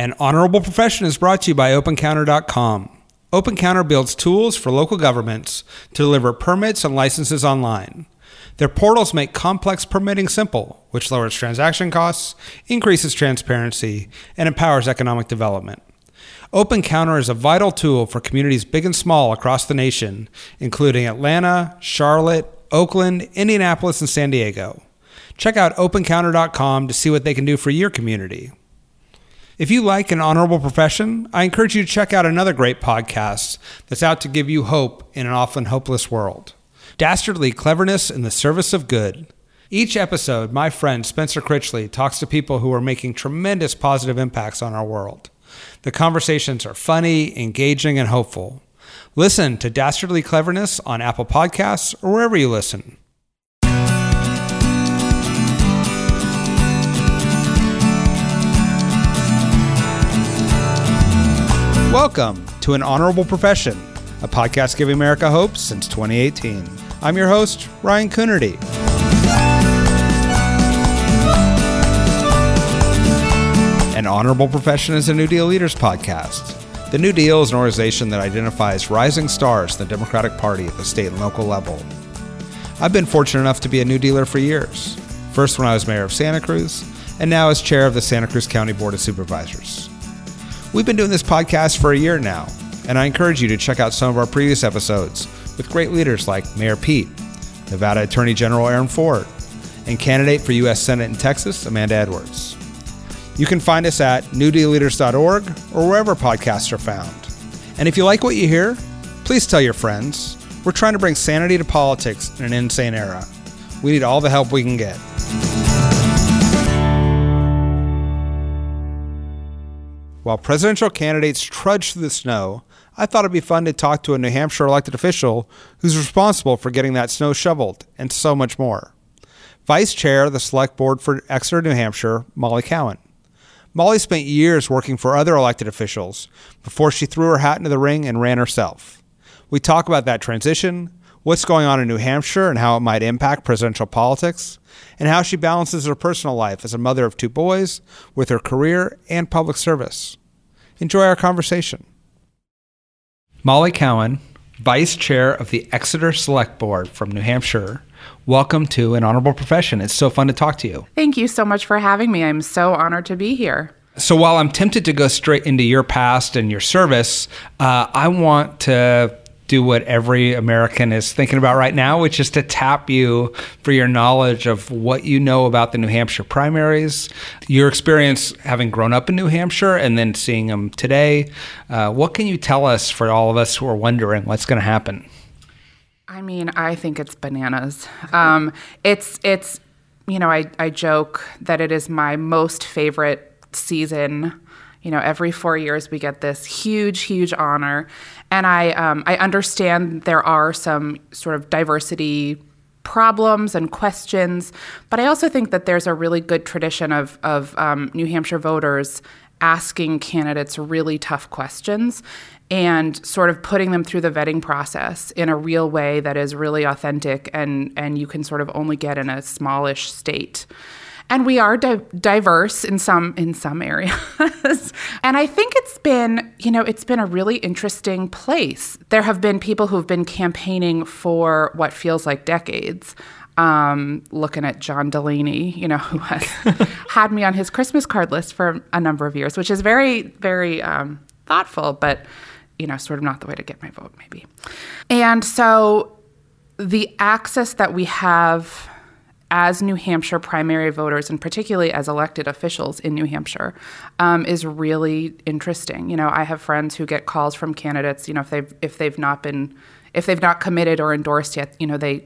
An honorable profession is brought to you by OpenCounter.com. OpenCounter builds tools for local governments to deliver permits and licenses online. Their portals make complex permitting simple, which lowers transaction costs, increases transparency, and empowers economic development. OpenCounter is a vital tool for communities big and small across the nation, including Atlanta, Charlotte, Oakland, Indianapolis, and San Diego. Check out opencounter.com to see what they can do for your community. If you like an honorable profession, I encourage you to check out another great podcast that's out to give you hope in an often hopeless world Dastardly Cleverness in the Service of Good. Each episode, my friend Spencer Critchley talks to people who are making tremendous positive impacts on our world. The conversations are funny, engaging, and hopeful. Listen to Dastardly Cleverness on Apple Podcasts or wherever you listen. Welcome to An Honorable Profession, a podcast giving America hope since 2018. I'm your host, Ryan Coonerty. An Honorable Profession is a New Deal Leaders podcast. The New Deal is an organization that identifies rising stars in the Democratic Party at the state and local level. I've been fortunate enough to be a New Dealer for years, first when I was mayor of Santa Cruz, and now as chair of the Santa Cruz County Board of Supervisors. We've been doing this podcast for a year now, and I encourage you to check out some of our previous episodes with great leaders like Mayor Pete, Nevada Attorney General Aaron Ford, and candidate for U.S. Senate in Texas, Amanda Edwards. You can find us at newdealleaders.org or wherever podcasts are found. And if you like what you hear, please tell your friends. We're trying to bring sanity to politics in an insane era. We need all the help we can get. While presidential candidates trudge through the snow, I thought it'd be fun to talk to a New Hampshire elected official who's responsible for getting that snow shoveled and so much more. Vice Chair of the Select Board for Exeter, New Hampshire, Molly Cowan. Molly spent years working for other elected officials before she threw her hat into the ring and ran herself. We talk about that transition, what's going on in New Hampshire and how it might impact presidential politics, and how she balances her personal life as a mother of two boys with her career and public service. Enjoy our conversation. Molly Cowan, Vice Chair of the Exeter Select Board from New Hampshire. Welcome to an honorable profession. It's so fun to talk to you. Thank you so much for having me. I'm so honored to be here. So, while I'm tempted to go straight into your past and your service, uh, I want to do what every American is thinking about right now, which is to tap you for your knowledge of what you know about the New Hampshire primaries, your experience having grown up in New Hampshire and then seeing them today. Uh, what can you tell us for all of us who are wondering what's going to happen? I mean, I think it's bananas. Um, it's it's you know, I, I joke that it is my most favorite season you know every four years we get this huge huge honor and i um, i understand there are some sort of diversity problems and questions but i also think that there's a really good tradition of of um, new hampshire voters asking candidates really tough questions and sort of putting them through the vetting process in a real way that is really authentic and and you can sort of only get in a smallish state. And we are di- diverse in some in some areas. And i think it's been you know it's been a really interesting place there have been people who've been campaigning for what feels like decades um, looking at John Delaney, you know, who has had me on his Christmas card list for a number of years, which is very, very um, thoughtful, but, you know, sort of not the way to get my vote, maybe. And so the access that we have as New Hampshire primary voters, and particularly as elected officials in New Hampshire, um, is really interesting. You know, I have friends who get calls from candidates. You know, if they've if they've not been if they've not committed or endorsed yet, you know, they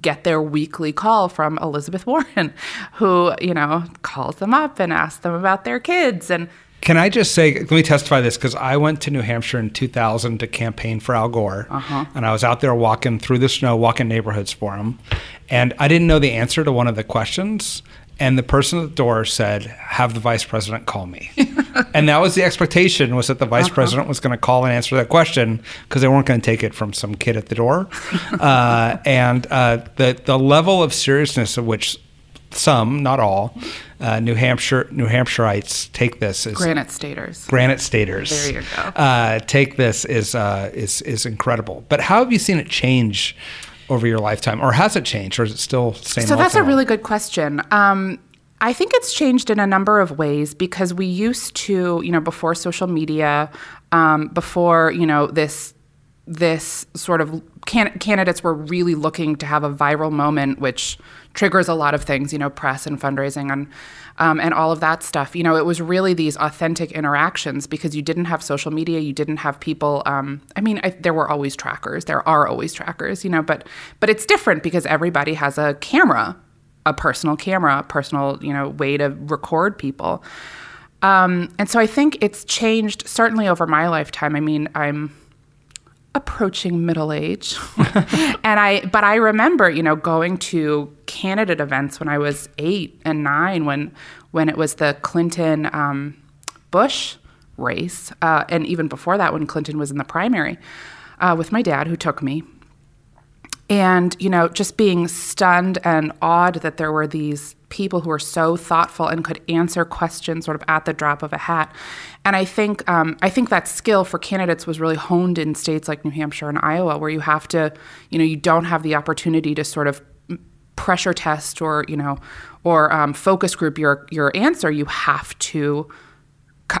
get their weekly call from Elizabeth Warren, who you know calls them up and asks them about their kids and can I just say, let me testify this because I went to New Hampshire in 2000 to campaign for Al Gore. Uh-huh. And I was out there walking through the snow, walking neighborhoods for him. And I didn't know the answer to one of the questions. And the person at the door said, "Have the vice president call me," and that was the expectation was that the vice uh-huh. president was going to call and answer that question because they weren't going to take it from some kid at the door. uh, and uh, the the level of seriousness of which some, not all, uh, New Hampshire New Hampshireites take this as Granite staters. Granite staters. There you go. Uh, take this is uh, is is incredible. But how have you seen it change over your lifetime, or has it changed, or is it still the same? So that's a really good question. Um, I think it's changed in a number of ways because we used to, you know, before social media, um, before you know this this sort of can- candidates were really looking to have a viral moment, which triggers a lot of things, you know, press and fundraising and um, and all of that stuff. You know, it was really these authentic interactions because you didn't have social media, you didn't have people. Um, I mean, I, there were always trackers, there are always trackers, you know, but but it's different because everybody has a camera, a personal camera, a personal you know way to record people. Um, and so I think it's changed certainly over my lifetime. I mean, I'm approaching middle age. And i but i remember you know going to candidate events when i was eight and nine when when it was the clinton um, bush race uh, and even before that when clinton was in the primary uh, with my dad who took me. And you know just being stunned and awed that there were these people who were so thoughtful and could answer questions sort of at the drop of a hat. And i think um, i think that skill for candidates was really honed in states like new hampshire and iowa where you have to you know you don't have the opportunity to sort of pressure test or you know or um, focus group your your answer. You have to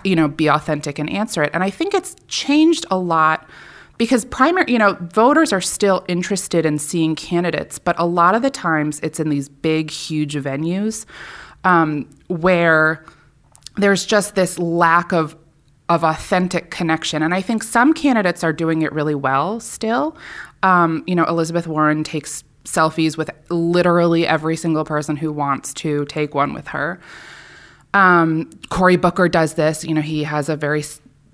you know be authentic and answer it. And i think it's changed a lot because primary you know voters are still interested in seeing candidates but a lot of the times it's in these big huge venues um, where there's just this lack of of authentic connection. And i think some candidates are doing it really well still. Um, you know elizabeth warren takes selfies with literally every single person who wants to take one with her. Um, cory booker does this. You know he has a very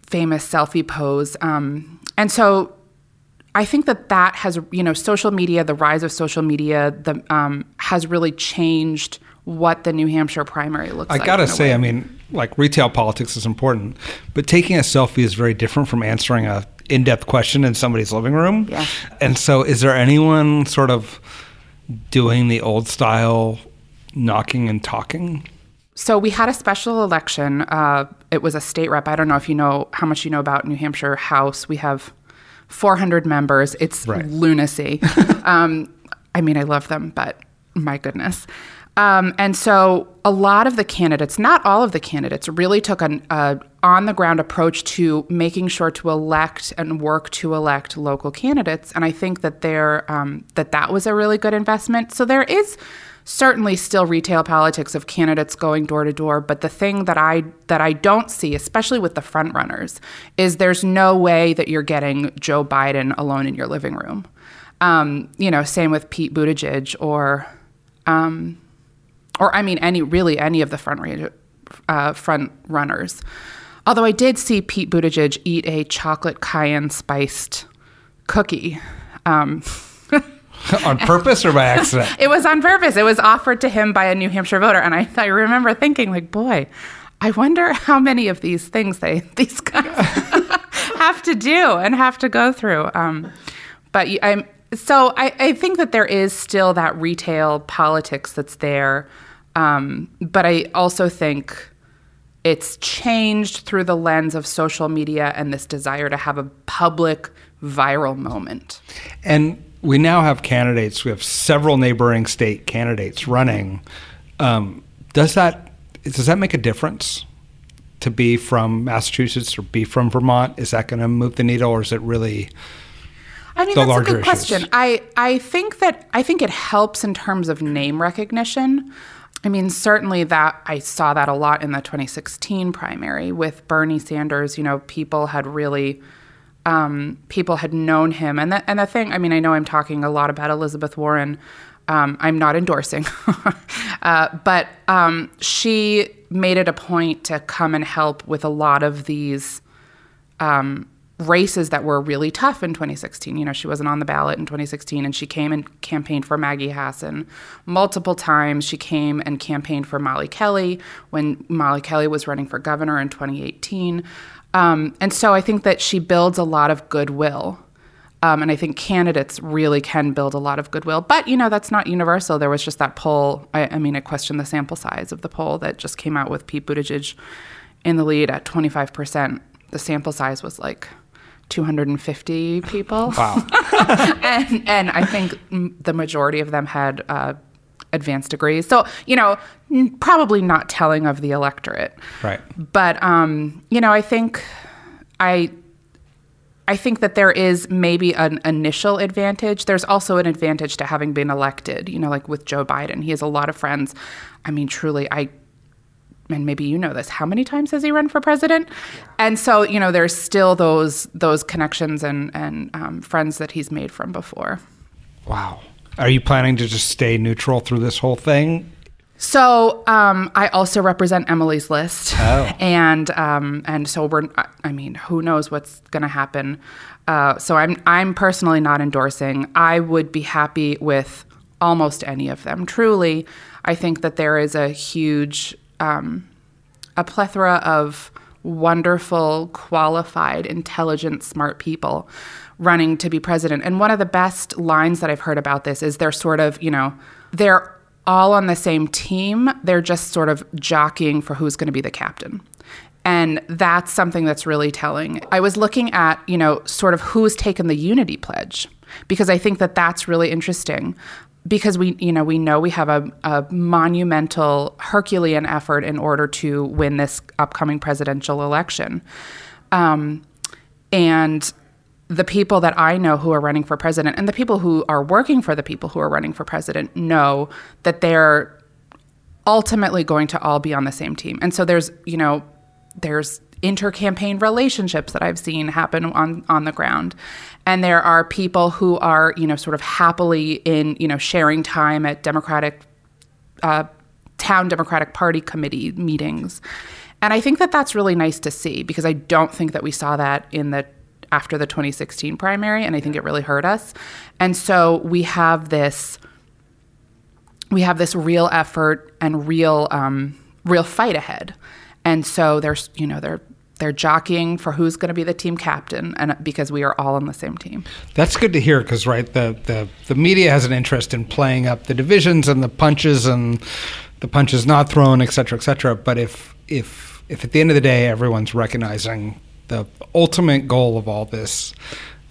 famous selfie pose. Um, and so I think that that has, you know, social media, the rise of social media, the, um, has really changed what the New Hampshire primary looks I like. I gotta say, way. I mean, like retail politics is important, but taking a selfie is very different from answering a in-depth question in somebody's living room. Yeah. And so, is there anyone sort of doing the old style knocking and talking? So we had a special election. Uh, it was a state rep. I don't know if you know how much you know about New Hampshire House. We have 400 members. It's Right. lunacy. um, I mean, I love them, but my goodness. Um, and so a lot of the candidates, not all of the candidates, really took an uh, on the ground approach to making sure to elect and work to elect local candidates. And I think that um, that that was a really good investment. So there is certainly still retail politics of candidates going door to door but the thing that i that i don't see especially with the front runners is there's no way that you're getting joe biden alone in your living room. Um, you know same with pete buttigieg or um, or i mean any really any of the front uh, front runners. Although i did see pete buttigieg eat a chocolate cayenne spiced cookie um, On purpose or by accident? it was on purpose. It was offered to him by a New Hampshire voter, and I, I remember thinking, like, boy, I wonder how many of these things they these guys have to do and have to go through. Um, but I'm so I, I think that there is still that retail politics that's there, um, but I also think it's changed through the lens of social media and this desire to have a public viral moment. And we now have candidates. We have several neighboring state candidates running. Um, does that does that make a difference to be from Massachusetts or be from Vermont? Is that going to move the needle, or is it really? I mean, the that's a larger good question. I, I think that I think it helps in terms of name recognition. I mean, certainly that I saw that a lot in the 2016 primary with Bernie Sanders. You know, people had really um, people had known him, and the, and the thing. I mean, I know I'm talking a lot about Elizabeth Warren. Um, I'm not endorsing, uh, but um, she made it a point to come and help with a lot of these um, races that were really tough in 2016. You know, she wasn't on the ballot in 2016, and she came and campaigned for Maggie Hassan multiple times. She came and campaigned for Molly Kelly when Molly Kelly was running for governor in 2018. Um, and so I think that she builds a lot of goodwill. Um, and I think candidates really can build a lot of goodwill. But, you know, that's not universal. There was just that poll. I, I mean, I question the sample size of the poll that just came out with Pete Buttigieg in the lead at 25%. The sample size was like 250 people. Wow. and, and I think the majority of them had uh, advanced degrees. So, you know, n- probably not telling of the electorate. Right. But, um, you know, I think I I think that there is maybe an initial advantage. There's also an advantage to having been elected, you know, like with Joe Biden. He has a lot of friends. I mean, truly, I, and maybe you know this, how many times has he run for president? And so, you know, there's still those those connections and, and um, friends that he's made from before. Wow. Are you planning to just stay neutral through this whole thing? So um, I also represent Emily's list, Oh. and um, and so we're. I mean, who knows what's going to happen? Uh, so I'm I'm personally not endorsing. I would be happy with almost any of them. Truly, I think that there is a huge, um, a plethora of wonderful, qualified, intelligent, smart people running to be president. And one of the best lines that I've heard about this is they're sort of, you know, they're all on the same team. They're just sort of jockeying for who's going to be the captain. And that's something that's really telling. I was looking at, you know, sort of who's taken the unity pledge because I think that that's really interesting because we, you know, we know we have a, a monumental Herculean effort in order to win this upcoming presidential election. Um, and the people that I know who are running for president and the people who are working for the people who are running for president know that they're ultimately going to all be on the same team. And so there's, you know, there's inter-campaign relationships that I've seen happen on on the ground. And there are people who are, you know, sort of happily in, you know, sharing time at Democratic uh, town Democratic Party committee meetings. And I think that that's really nice to see because I don't think that we saw that in the after the 2016 primary and I think it really hurt us. And so we have this we have this real effort and real um, real fight ahead. And so there's you know they're they're jockeying for who's going to be the team captain and because we are all on the same team. That's good to hear because right the, the the media has an interest in playing up the divisions and the punches and the punches not thrown, et cetera, et cetera. But if if if at the end of the day everyone's recognizing the ultimate goal of all this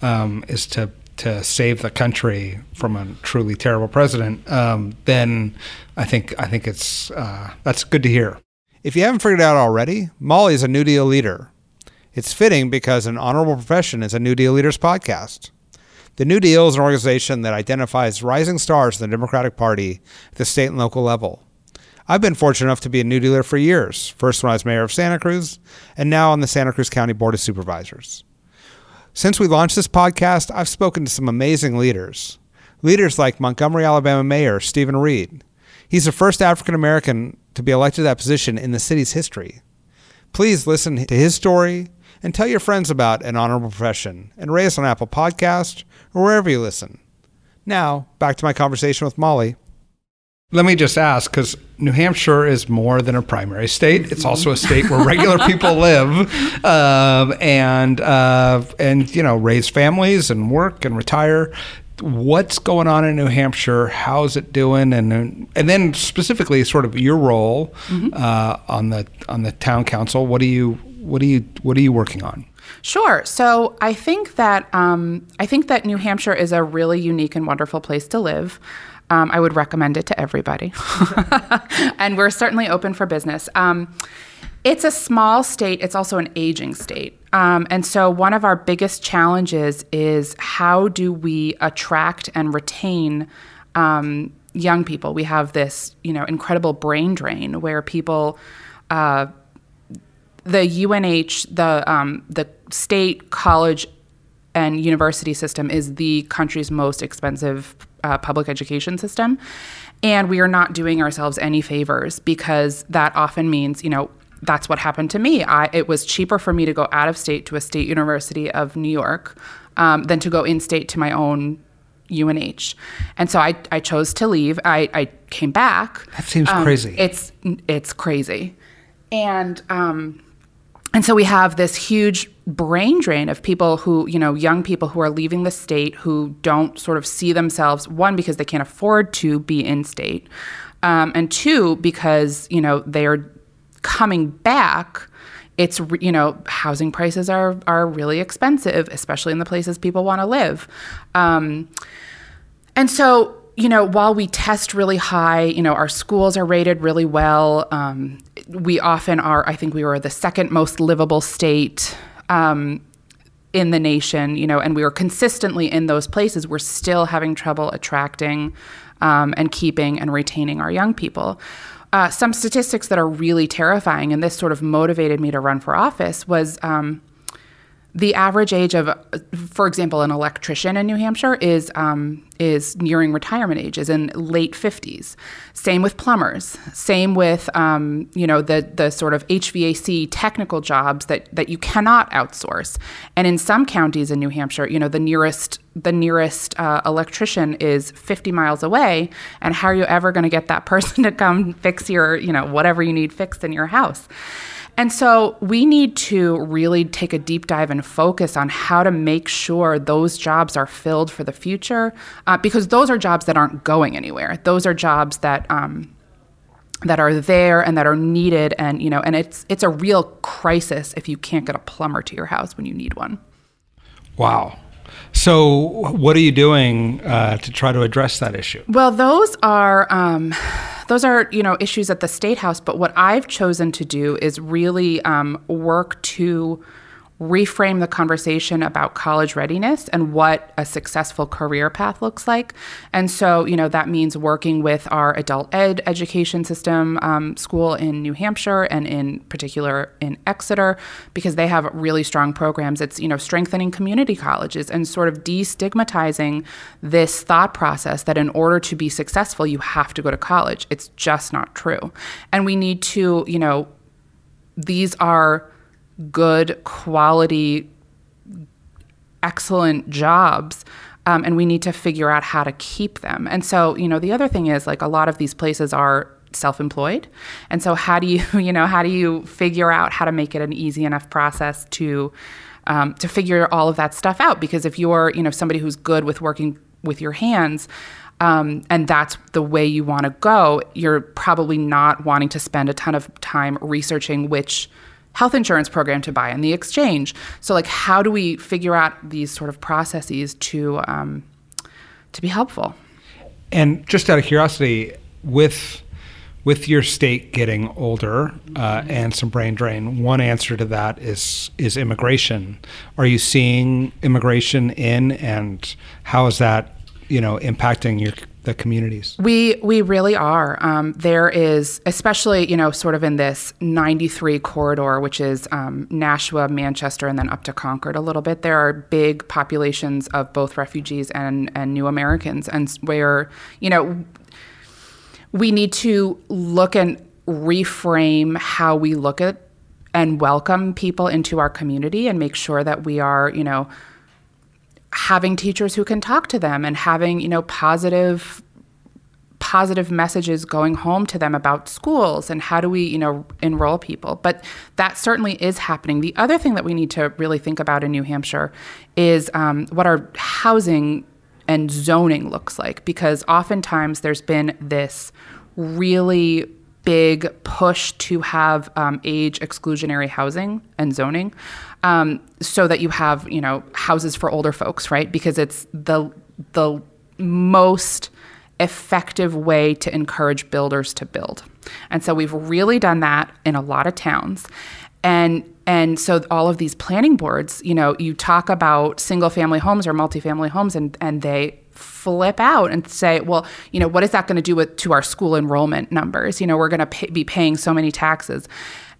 um, is to to save the country from a truly terrible president, um, then I think I think it's uh, that's good to hear. If you haven't figured out already, Molly is a New Deal leader. It's fitting because an honorable profession is a New Deal Leaders podcast. The New Deal is an organization that identifies rising stars in the Democratic Party at the state and local level. I've been fortunate enough to be a New Dealer for years, first when I was mayor of Santa Cruz, and now on the Santa Cruz County Board of Supervisors. Since we launched this podcast, I've spoken to some amazing leaders. Leaders like Montgomery, Alabama Mayor Steven Reed. He's the first African American to be elected to that position in the city's history. Please listen to his story and tell your friends about an honorable profession and rate us on Apple Podcast or wherever you listen. Now, back to my conversation with Molly. Let me just ask because New Hampshire is more than a primary state. It's also a state where regular people live um, and uh, and you know raise families and work and retire. What's going on in New Hampshire? How's it doing? And and then specifically, sort of your role uh, on the on the town council. What do you what do you what are you working on? Sure. So I think that um, I think that New Hampshire is a really unique and wonderful place to live. Um, I would recommend it to everybody, and we're certainly open for business. Um, it's a small state. It's also an aging state, um, and so one of our biggest challenges is how do we attract and retain um, young people? We have this, you know, incredible brain drain where people. Uh, the UNH, the um, the state college and university system is the country's most expensive uh, public education system, and we are not doing ourselves any favors because that often means, you know, that's what happened to me. I, it was cheaper for me to go out of state to a state university of New York um, than to go in state to my own UNH, and so I, I chose to leave. I, I came back. That seems Um, crazy. It's it's crazy, and um, and so we have this huge brain drain of people who, you know, young people who are leaving the state who don't sort of see themselves, one, because they can't afford to be in state, um, and two, because, you know, they are coming back. It's, you know, housing prices are, are really expensive, especially in the places people want to live. Um, and so you know, while we test really high, you know, our schools are rated really well. Um, we often are, I think we were the second most livable state um, in the nation, you know, and we were consistently in those places. We're still having trouble attracting um, and keeping and retaining our young people. Uh, some statistics that are really terrifying, and this sort of motivated me to run for office, was um, the average age of, for example, an electrician in New Hampshire is um, is nearing retirement age, is in late fifties. Same with plumbers. Same with um, you know the the sort of HVAC technical jobs that that you cannot outsource. And in some counties in New Hampshire, you know the nearest the nearest uh, electrician is 50 miles away, and how are you ever going to get that person to come fix your you know whatever you need fixed in your house? And so we need to really take a deep dive and focus on how to make sure those jobs are filled for the future, uh, because those are jobs that aren't going anywhere. Those are jobs that. Um, that are there and that are needed and you know and it's it's a real crisis if you can't get a plumber to your house when you need one wow so, what are you doing uh, to try to address that issue? Well, those are um, those are you know issues at the state house. But what I've chosen to do is really um, work to reframe the conversation about college readiness and what a successful career path looks like. And so, you know, that means working with our adult ed education system um, school in New Hampshire and in particular in Exeter, because they have really strong programs. It's, you know, strengthening community colleges and sort of destigmatizing this thought process that in order to be successful, you have to go to college. It's just not true. And we need to, you know, these are good quality, excellent jobs. Um, and we need to figure out how to keep them. And so, you know, the other thing is like a lot of these places are self-employed and so how do you you know how do you figure out how to make it an easy enough process to um, to figure all of that stuff out because if you're you know somebody who's good with working with your hands um, and that's the way you want to go you're probably not wanting to spend a ton of time researching which health insurance program to buy in the exchange. So, like, how do we figure out these sort of processes to um, to be helpful? And just out of curiosity, with with your state getting older uh, and some brain drain, one answer to that is is immigration. Are you seeing immigration in, and how is that you know impacting your the communities? We we really are. Um, there is, especially you know, sort of in this 93 corridor, which is um, Nashua, Manchester, and then up to Concord a little bit. There are big populations of both refugees and and new Americans, and where you know we need to look and reframe how we look at and welcome people into our community and make sure that we are you know having teachers who can talk to them and having you know positive positive messages going home to them about schools and how do we you know enroll people. But that certainly is happening. The other thing that we need to really think about in new hampshire is um, what our housing and zoning looks like because oftentimes there's been this really big push to have um, age exclusionary housing and zoning um, so that you have you know houses for older folks, right? Because it's the the most effective way to encourage builders to build. And so we've really done that in a lot of towns. And and so all of these planning boards, you know, you talk about single family homes or multifamily homes and and they flip out and say, well, you know, what is that going to do with to our school enrollment numbers? You know, we're going to pay, be paying so many taxes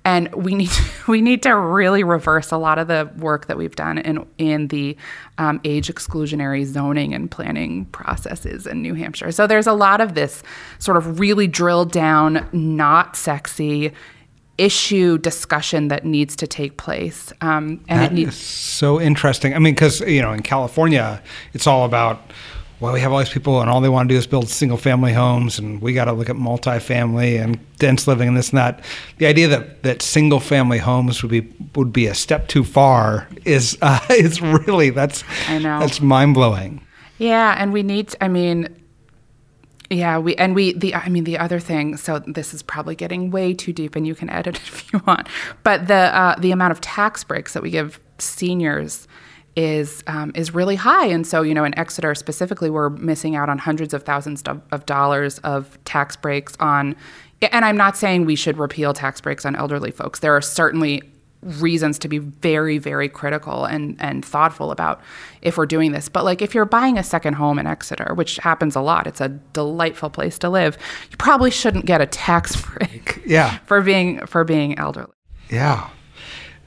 and we need to, we need to really reverse a lot of the work that we've done in in the um, age exclusionary zoning and planning processes in New Hampshire. So there's a lot of this sort of really drilled down, not sexy issue discussion that needs to take place. Um, and that it needs so interesting. I mean, because you know, in California, it's all about well, we have all these people, and all they want to do is build single family homes, and we got to look at multifamily and dense living and this and that. The idea that, that single family homes would be would be a step too far is uh, is really that's I know. that's mind blowing. Yeah, and we need. I mean, yeah, we and we the. I mean, the other thing. So this is probably getting way too deep, and you can edit it if you want. But the uh, the amount of tax breaks that we give seniors is um, is really high, and so you know in Exeter specifically, we're missing out on hundreds of thousands of, of dollars of tax breaks on. And I'm not saying we should repeal tax breaks on elderly folks. There are certainly reasons to be very very critical and and thoughtful about if we're doing this but like if you're buying a second home in Exeter which happens a lot it's a delightful place to live you probably shouldn't get a tax break Yeah. for being for being elderly Yeah.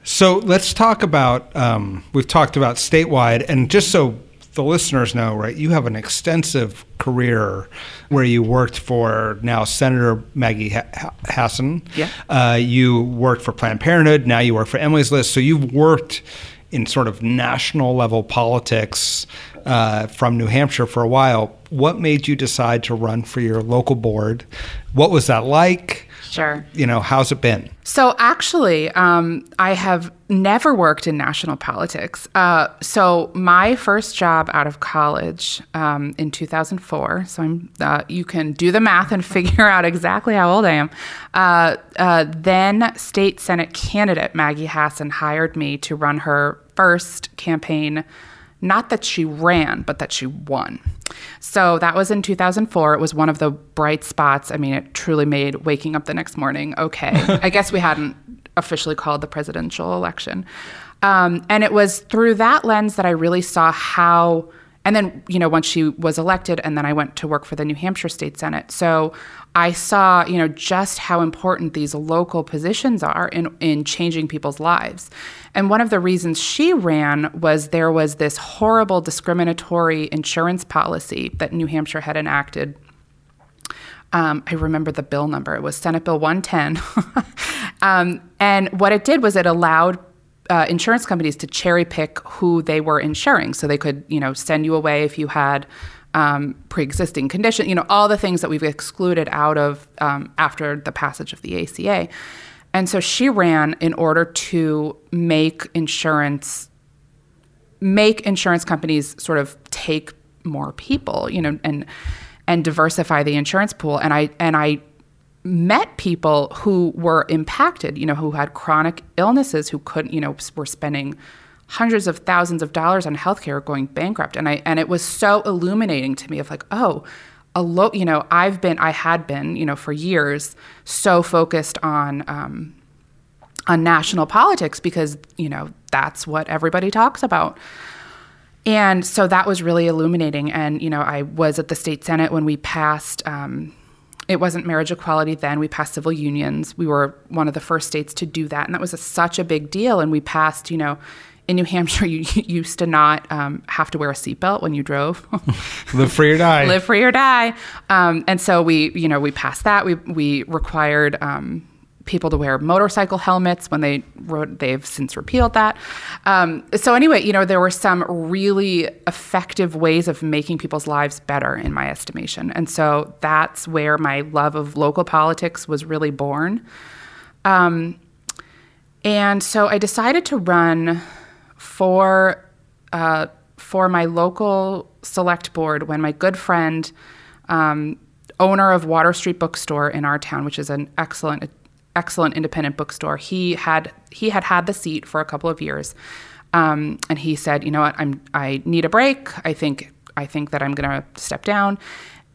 So let's talk about. Um, we've talked about statewide, and just so the listeners know, right? You have an extensive career where you worked for now Senator Maggie ha- Ha- Hassan. Yeah. Uh, you worked for Planned Parenthood. Now you work for Emily's List. So you've worked in sort of national level politics uh, from New Hampshire for a while. What made you decide to run for your local board? What was that like? Sure. You know, how's it been? So actually, um, I have never worked in national politics. Uh, so my first job out of college um, in 2004. So I'm. Uh, you can do the math and figure out exactly how old I am. Uh, uh, then state senate candidate Maggie Hassan hired me to run her first campaign. Not that she ran, but that she won. So that was in 2004. It was one of the bright spots. I mean, it truly made waking up the next morning okay. I guess we hadn't officially called the presidential election. Um, and it was through that lens that I really saw how. And then, you know, once she was elected, and then I went to work for the New Hampshire State Senate. So I saw, you know, just how important these local positions are in, in changing people's lives. And one of the reasons she ran was there was this horrible discriminatory insurance policy that New Hampshire had enacted um, I remember the bill number. It was Senate Bill 110. um, and what it did was it allowed uh, insurance companies to cherry pick who they were insuring. So they could, you know, send you away if you had um, pre-existing condition, you know, all the things that we've excluded out of um, after the passage of the ACA. And so she ran in order to make insurance make insurance companies sort of take more people, you know, and and diversify the insurance pool. And I and I met people who were impacted, you know, who had chronic illnesses, who couldn't, you know, were spending hundreds of thousands of dollars on healthcare going bankrupt. And I and it was so illuminating to me of like, oh, a lo- you know, I've been, I had been, you know, for years so focused on um, on national politics because you know that's what everybody talks about. And so that was really illuminating. And, you know, I was at the state senate when we passed, um, it wasn't marriage equality then, we passed civil unions. We were one of the first states to do that. And that was a, such a big deal. And we passed, you know, in New Hampshire, you, you used to not um, have to wear a seatbelt when you drove. Live free or die. Live free or die. Um, and so we, you know, we passed that. We, we required, um, people to wear motorcycle helmets when they wrote they've since repealed that. Um, so anyway you know there were some really effective ways of making people's lives better in my estimation. And so that's where my love of local politics was really born. Um, and so i decided to run for uh, for my local select board when my good friend um, owner of water street bookstore in our town which is an excellent excellent independent bookstore. He had he had had the seat for a couple of years, um, and he said, "You know what? I'm I need a break. I think I think that I'm going to step down."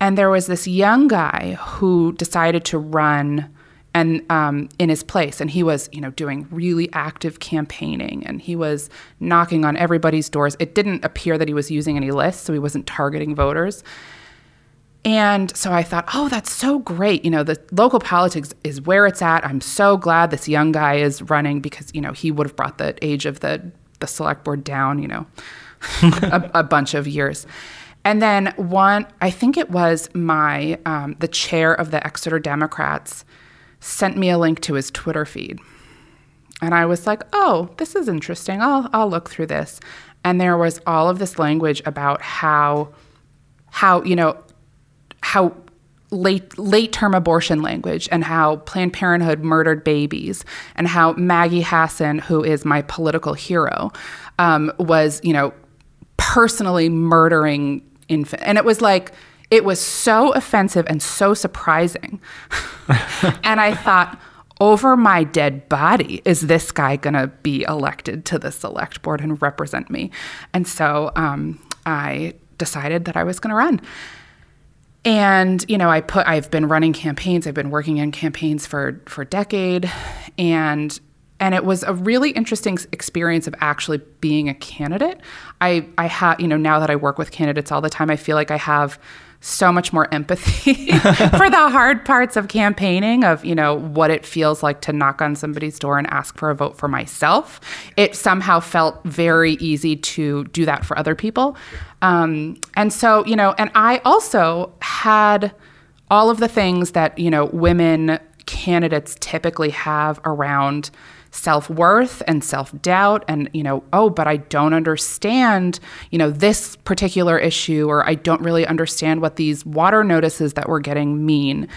And there was this young guy who decided to run and um, in his place, and he was you know doing really active campaigning, and he was knocking on everybody's doors. It didn't appear that he was using any lists, so he wasn't targeting voters. And so I thought, oh, that's so great. You know, the local politics is where it's at. I'm so glad this young guy is running because, you know, he would have brought the age of the, the select board down, you know, a, a, bunch of years. And then one, I think it was my, um, the chair of the Exeter Democrats sent me a link to his Twitter feed. And I was like, oh, this is interesting. I'll, I'll look through this. And there was all of this language about how how you know how late late term abortion language and how Planned Parenthood murdered babies and how Maggie Hassan, who is my political hero, um, was you know personally murdering infant, and it was like it was so offensive and so surprising, and I thought. Over my dead body, is this guy going to be elected to the select board and represent me? And so um, I decided that I was going to run and you know i put i've been running campaigns. I've been working in campaigns for for a decade. And and it was a really interesting experience of actually being a candidate. I i have you know now that i work with candidates all the time i feel like i have so much more empathy for the hard parts of campaigning of you know what it feels like to knock on somebody's door and ask for a vote for myself. It somehow felt very easy to do that for other people um, and so you know and i also had all of the things that you know women candidates typically have around self-worth and self-doubt and you know oh but i don't understand you know this particular issue or i don't really understand what these water notices that we're getting mean.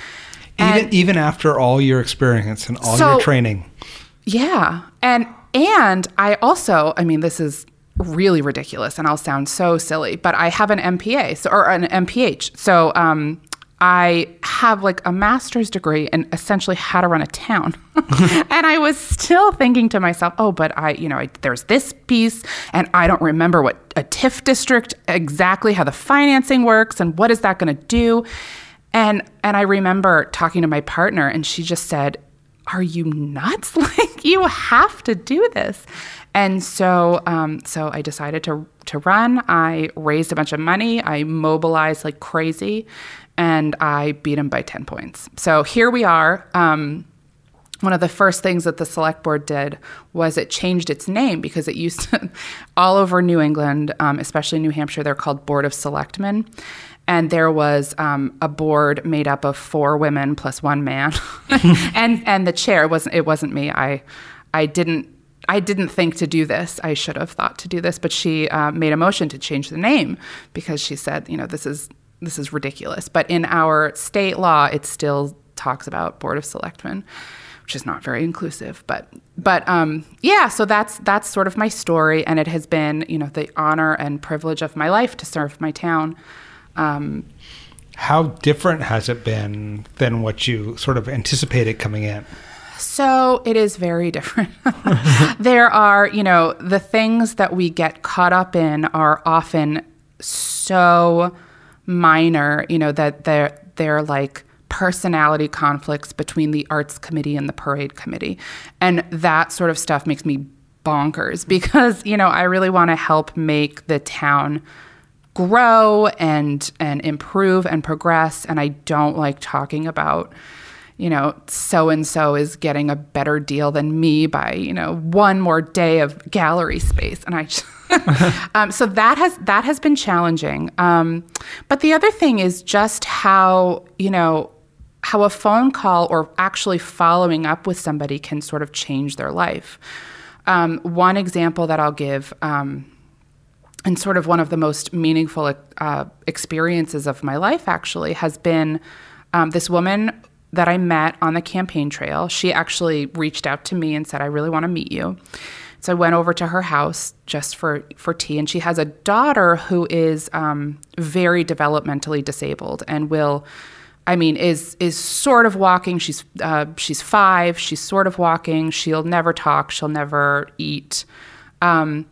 And even even after all your experience and all so, your training. yeah. And and i also i mean this is really ridiculous and i'll sound so silly but i have an mpa so, or an mph so um, I have like a master's degree in essentially how to run a town. and I was still thinking to myself, oh, but I, you know, I, there's this piece, and I don't remember what a TIF district exactly how the financing works and what is that going to do. And and I remember talking to my partner, and she just said, "Are you nuts? like you have to do this." And so, um, so I decided to to run. I raised a bunch of money. I mobilized like crazy, and I beat him by 10 points. So here we are. Um, one of the first things that the select board did was it changed its name because it used to, all over New England, um, especially New Hampshire, they're called Board of Selectmen. And there was um, a board made up of four women plus one man, and and the chair wasn't it wasn't me. I I didn't I didn't think to do this. I should have thought to do this, but she uh, made a motion to change the name because she said, you know, this is this is ridiculous. But in our state law, it still talks about Board of Selectmen, which is not very inclusive. But but um, yeah, so that's that's sort of my story, and it has been you know the honor and privilege of my life to serve my town. Um, How different has it been than what you sort of anticipated coming in? So it is very different. there are, you know, the things that we get caught up in are often so minor, you know, that they're they're like personality conflicts between the arts committee and the parade committee. And that sort of stuff makes me bonkers because, you know, I really want to help make the town grow and and improve and progress and I don't like talking about you know, so and so is getting a better deal than me by, you know, one more day of gallery space. And I just, um, so that has that has been challenging. Um, but the other thing is just how you know how a phone call or actually following up with somebody can sort of change their life. Um, one example that I'll give, um, and sort of one of the most meaningful uh, experiences of my life, actually, has been um, this woman that I met on the campaign trail. She actually reached out to me and said, "I really want to meet you." So I went over to her house just for, for tea, and she has a daughter who is um, very developmentally disabled and will, I mean, is is sort of walking. She's uh, she's five. She's sort of walking. She'll never talk. She'll never eat. Um,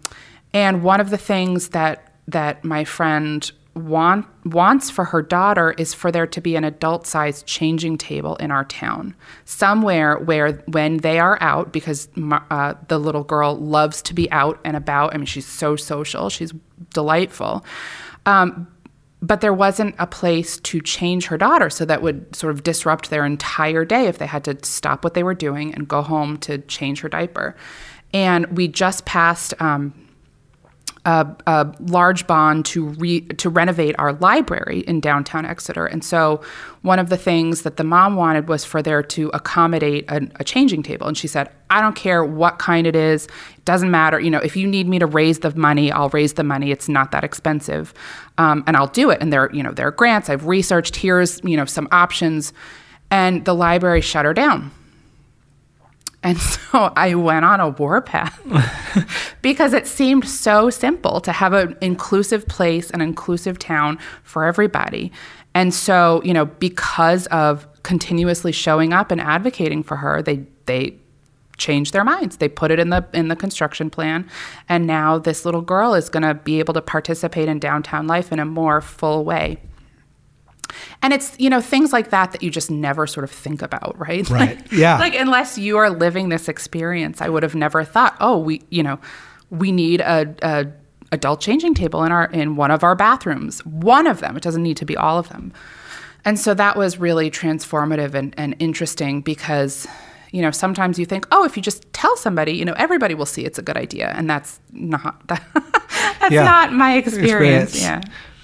and one of the things that that my friend want, wants for her daughter is for there to be an adult sized changing table in our town, somewhere where when they are out, because uh, the little girl loves to be out and about. I mean, she's so social, she's delightful. Um, but there wasn't a place to change her daughter, so that would sort of disrupt their entire day if they had to stop what they were doing and go home to change her diaper. And we just passed um, a, a, large bond to re, to renovate our library in downtown Exeter. And so, one of the things that the mom wanted was for there to accommodate a, a, changing table. And she said, "I don't care what kind it is. It doesn't matter. You know, if you need me to raise the money, I'll raise the money. It's not that expensive, um, and I'll do it. And there, you know, there are grants. I've researched. Here's you know some options." And the library shut her down and so I went on a warpath because it seemed so simple to have an inclusive place, an inclusive town for everybody. And so, you know, because of continuously showing up and advocating for her, they they changed their minds. They put it in the in the construction plan, and now this little girl is going to be able to participate in downtown life in a more full way. And it's, you know, things like that that you just never sort of think about, right? Right. Like, yeah. Like, unless you are living this experience, I would have never thought, oh, we, you know, we need a, a adult changing table in our in one of our bathrooms. One of them. It doesn't need to be all of them. And so that was really transformative and, and interesting because, you know, sometimes you think, oh, if you just tell somebody, you know, everybody will see it's a good idea. And that's not that, that's yeah. not my experience. experience. Yeah.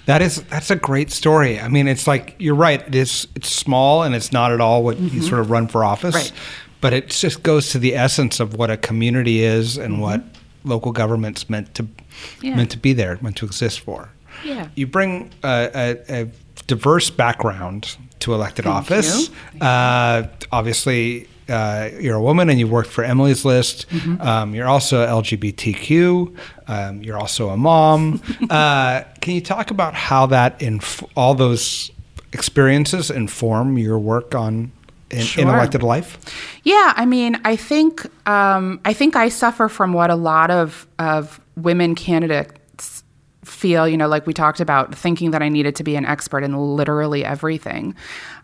That is that's a great story. I mean, it's like you're right. It is it's small and it's not at all what mm-hmm. you sort of run for office, right. but it just goes to the essence of what a community is and mm-hmm. what local government's meant to yeah. meant to be there, meant to exist for. Yeah. You bring a, a, a diverse background to elected Thank office. Uh, obviously, uh, you're a woman and you worked for Emily's List. Mm-hmm. Um, you're also LGBTQ. Um, you're also a mom. uh, can you talk about how that inf- all those experiences inform your work on in, sure. in elected life? Yeah, I mean, I think um, I think I suffer from what a lot of of women candidates feel. You know, like we talked about, thinking that I needed to be an expert in literally everything.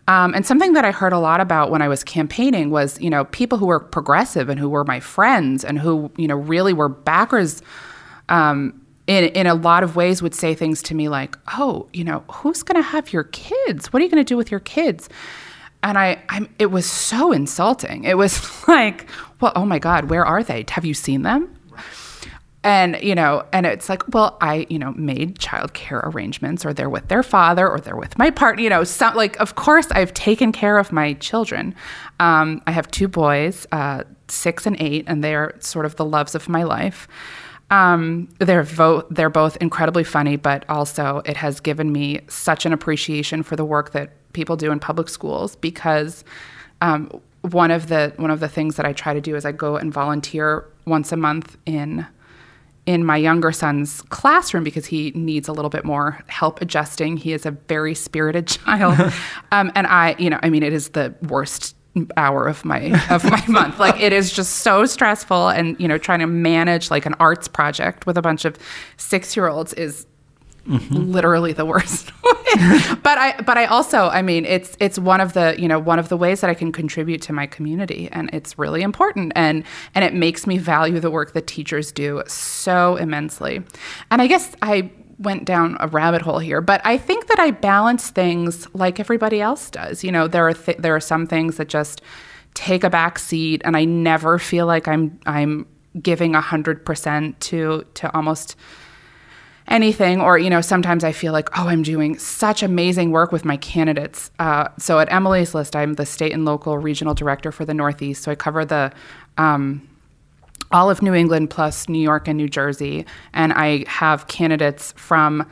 Um, and something that I heard a lot about when I was campaigning was, you know, people who were progressive and who were my friends and who, you know, really were backers. Um, in, in a lot of ways would say things to me like, "Oh, you know, who's going to have your kids? What are you going to do with your kids?" And I, I'm, it was so insulting. It was like, "Well, oh my God, where are they? Have you seen them?" And you know and it's like well i you know made childcare arrangements or they're with their father or they're with my partner you know some, like of course i've taken care of my children. Um, i have two boys uh, six and eight and they're sort of the loves of my life. Um, they're, vo- they're both incredibly funny but also it has given me such an appreciation for the work that people do in public schools because um, one of the one of the things that I try to do is I go and volunteer once a month in in my younger son's classroom because he needs a little bit more help adjusting. He is a very spirited child, um, and I, you know, I mean, it is the worst hour of my of my month. Like it is just so stressful, and you know, trying to manage like an arts project with a bunch of six year olds is Mm-hmm. literally the worst but i but i also i mean it's it's one of the you know one of the ways that i can contribute to my community and it's really important and and it makes me value the work that teachers do so immensely. And i guess i went down a rabbit hole here but i think that i balance things like everybody else does. You know there are th- there are some things that just take a back seat and i never feel like i'm i'm giving 100% to to almost anything or you know sometimes i feel like oh i'm doing such amazing work with my candidates. Uh, so at emily's list i'm the state and local regional director for the northeast. So i cover the um, all of new england plus new york and new jersey. And i have candidates from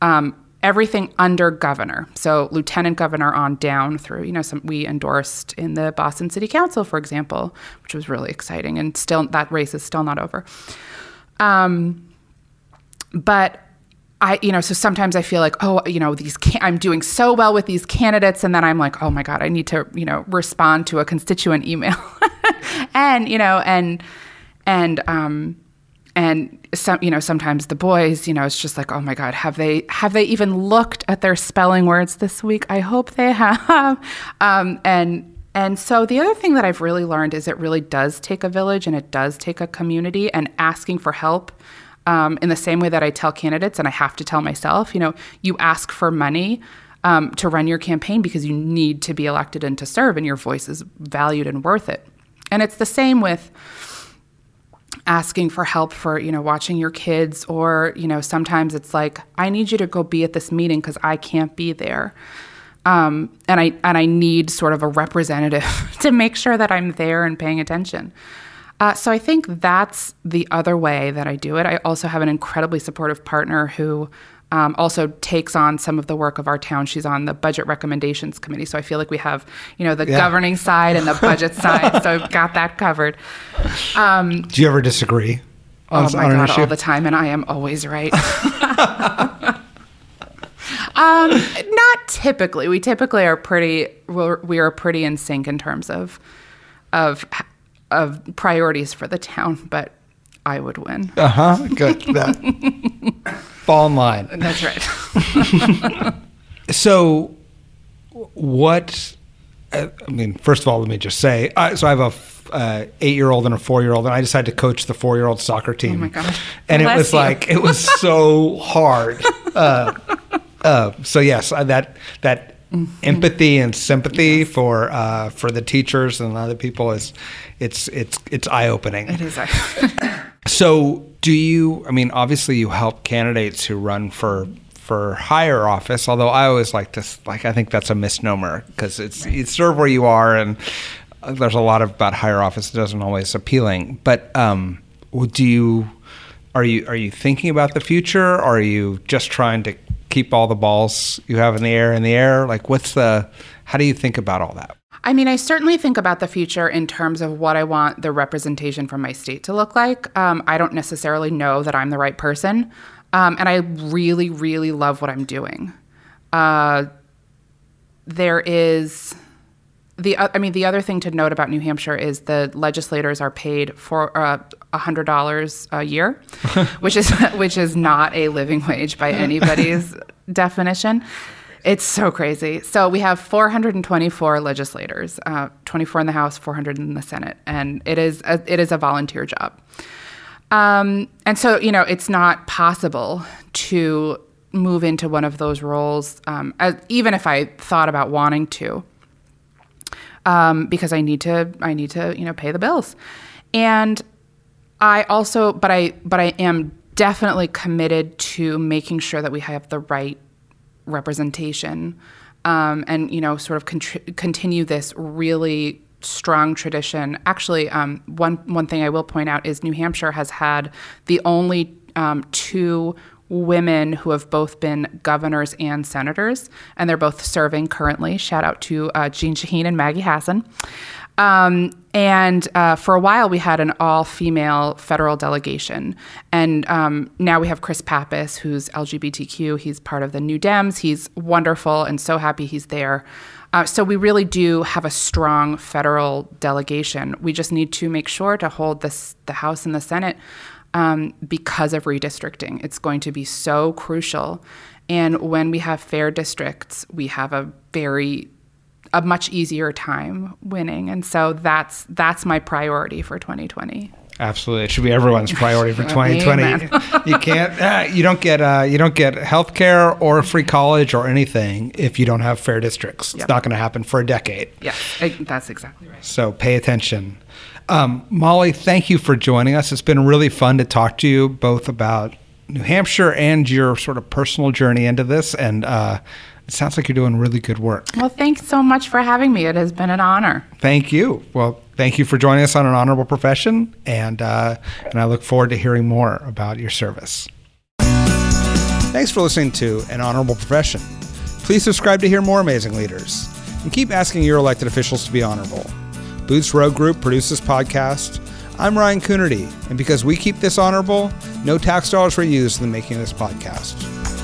um, everything under governor. So lieutenant governor on down through you know some we endorsed in the boston city council for example which was really exciting. And still that race is still not over. Um, but I, you know, so sometimes I feel like, oh, you know, these can- I'm doing so well with these candidates, and then I'm like, oh my god, I need to, you know, respond to a constituent email, and you know, and and um, and some, you know, sometimes the boys, you know, it's just like, oh my god, have they have they even looked at their spelling words this week? I hope they have, um, and. And so the other thing that I've really learned is it really does take a village and it does take a community and asking for help um, in the same way that I tell candidates and I have to tell myself, you know, you ask for money um, to run your campaign because you need to be elected and to serve, and your voice is valued and worth it. And it's the same with asking for help for you know watching your kids or you know sometimes it's like i need you to go be at this meeting because i can't be there um, and i and i need sort of a representative to make sure that i'm there and paying attention uh, so i think that's the other way that i do it i also have an incredibly supportive partner who um, also takes on some of the work of our town. She's on the budget recommendations committee, so I feel like we have, you know, the yeah. governing side and the budget side. So I've got that covered. Um, Do you ever disagree? On, oh my god, all the time, and I am always right. um, not typically. We typically are pretty. We're, we are pretty in sync in terms of of of priorities for the town, but I would win. Uh huh. Good. That fall in line. That's right. so, what? Uh, I mean, first of all, let me just say. Uh, so I have a uh, eight-year-old and a four-year-old, and I decided to coach the four-year-old soccer team. Oh my god! And Bless it was you. like it was so hard. Uh, uh, so yes, that that mm-hmm. empathy and sympathy yes. for uh, for the teachers and other people is it's it's it's eye opening. It is. so do you? I mean, obviously, you help candidates who run for for higher office. Although I always like to like I think that's a misnomer because it's you serve where you are, and there's a lot of, about higher office that doesn't always appealing. But um, do you? Are you are you thinking about the future? Or are you just trying to keep all the balls you have in the air in the air? Like, what's the? How do you think about all that? I mean, I certainly think about the future in terms of what I want the representation from my state to look like. Um, I don't necessarily know that I'm the right person. Um, and I really, really love what I'm doing. Uh, there is the I mean the other thing to note about New Hampshire is the legislators are paid for uh, hundred dollars a year, which is which is not a living wage by anybody's definition. It's so crazy. So we have 424 legislators, uh, 24 in the House, 400 in the Senate, and it is a, it is a volunteer job. Um, and so you know, it's not possible to move into one of those roles, um, as, even if I thought about wanting to, um, because I need to I need to you know pay the bills, and I also but I but I am definitely committed to making sure that we have the right representation um, and you know sort of continue this really strong tradition. Actually, um, one one thing I will point out is New Hampshire has had the only um, two women who have both been governors and senators, and they're both serving currently. Shout out to uh, Jeanne Shaheen and Maggie Hassan. Um, and uh, for a while, we had an all female federal delegation. And um, now we have Chris Pappas, who's LGBTQ. He's part of the New Dems. He's wonderful and so happy he's there. Uh, so we really do have a strong federal delegation. We just need to make sure to hold this, the House and the Senate um, because of redistricting. It's going to be so crucial. And when we have fair districts, we have a very a much easier time winning. And so that's that's my priority for 2020. Absolutely, it should be everyone's priority for 2020. you can't, uh, you don't get, uh, you don't get health care or free college or anything if you don't have fair districts. Yep. It's not going to happen for a decade. Yeah, that's exactly right. So pay attention. Um, Molly, thank you for joining us. It's been really fun to talk to you both about New Hampshire and your sort of personal journey into this, and uh, it sounds like you're doing really good work. Well, thanks so much for having me. It has been an honor. Thank you. Well, thank you for joining us on an honorable profession, and uh, and I look forward to hearing more about your service. Thanks for listening to An Honorable Profession. Please subscribe to hear more amazing leaders, and keep asking your elected officials to be honorable. Boots Road Group produces podcasts. I'm Ryan Coonerty, and because we keep this honorable, no tax dollars were used in the making of this podcast.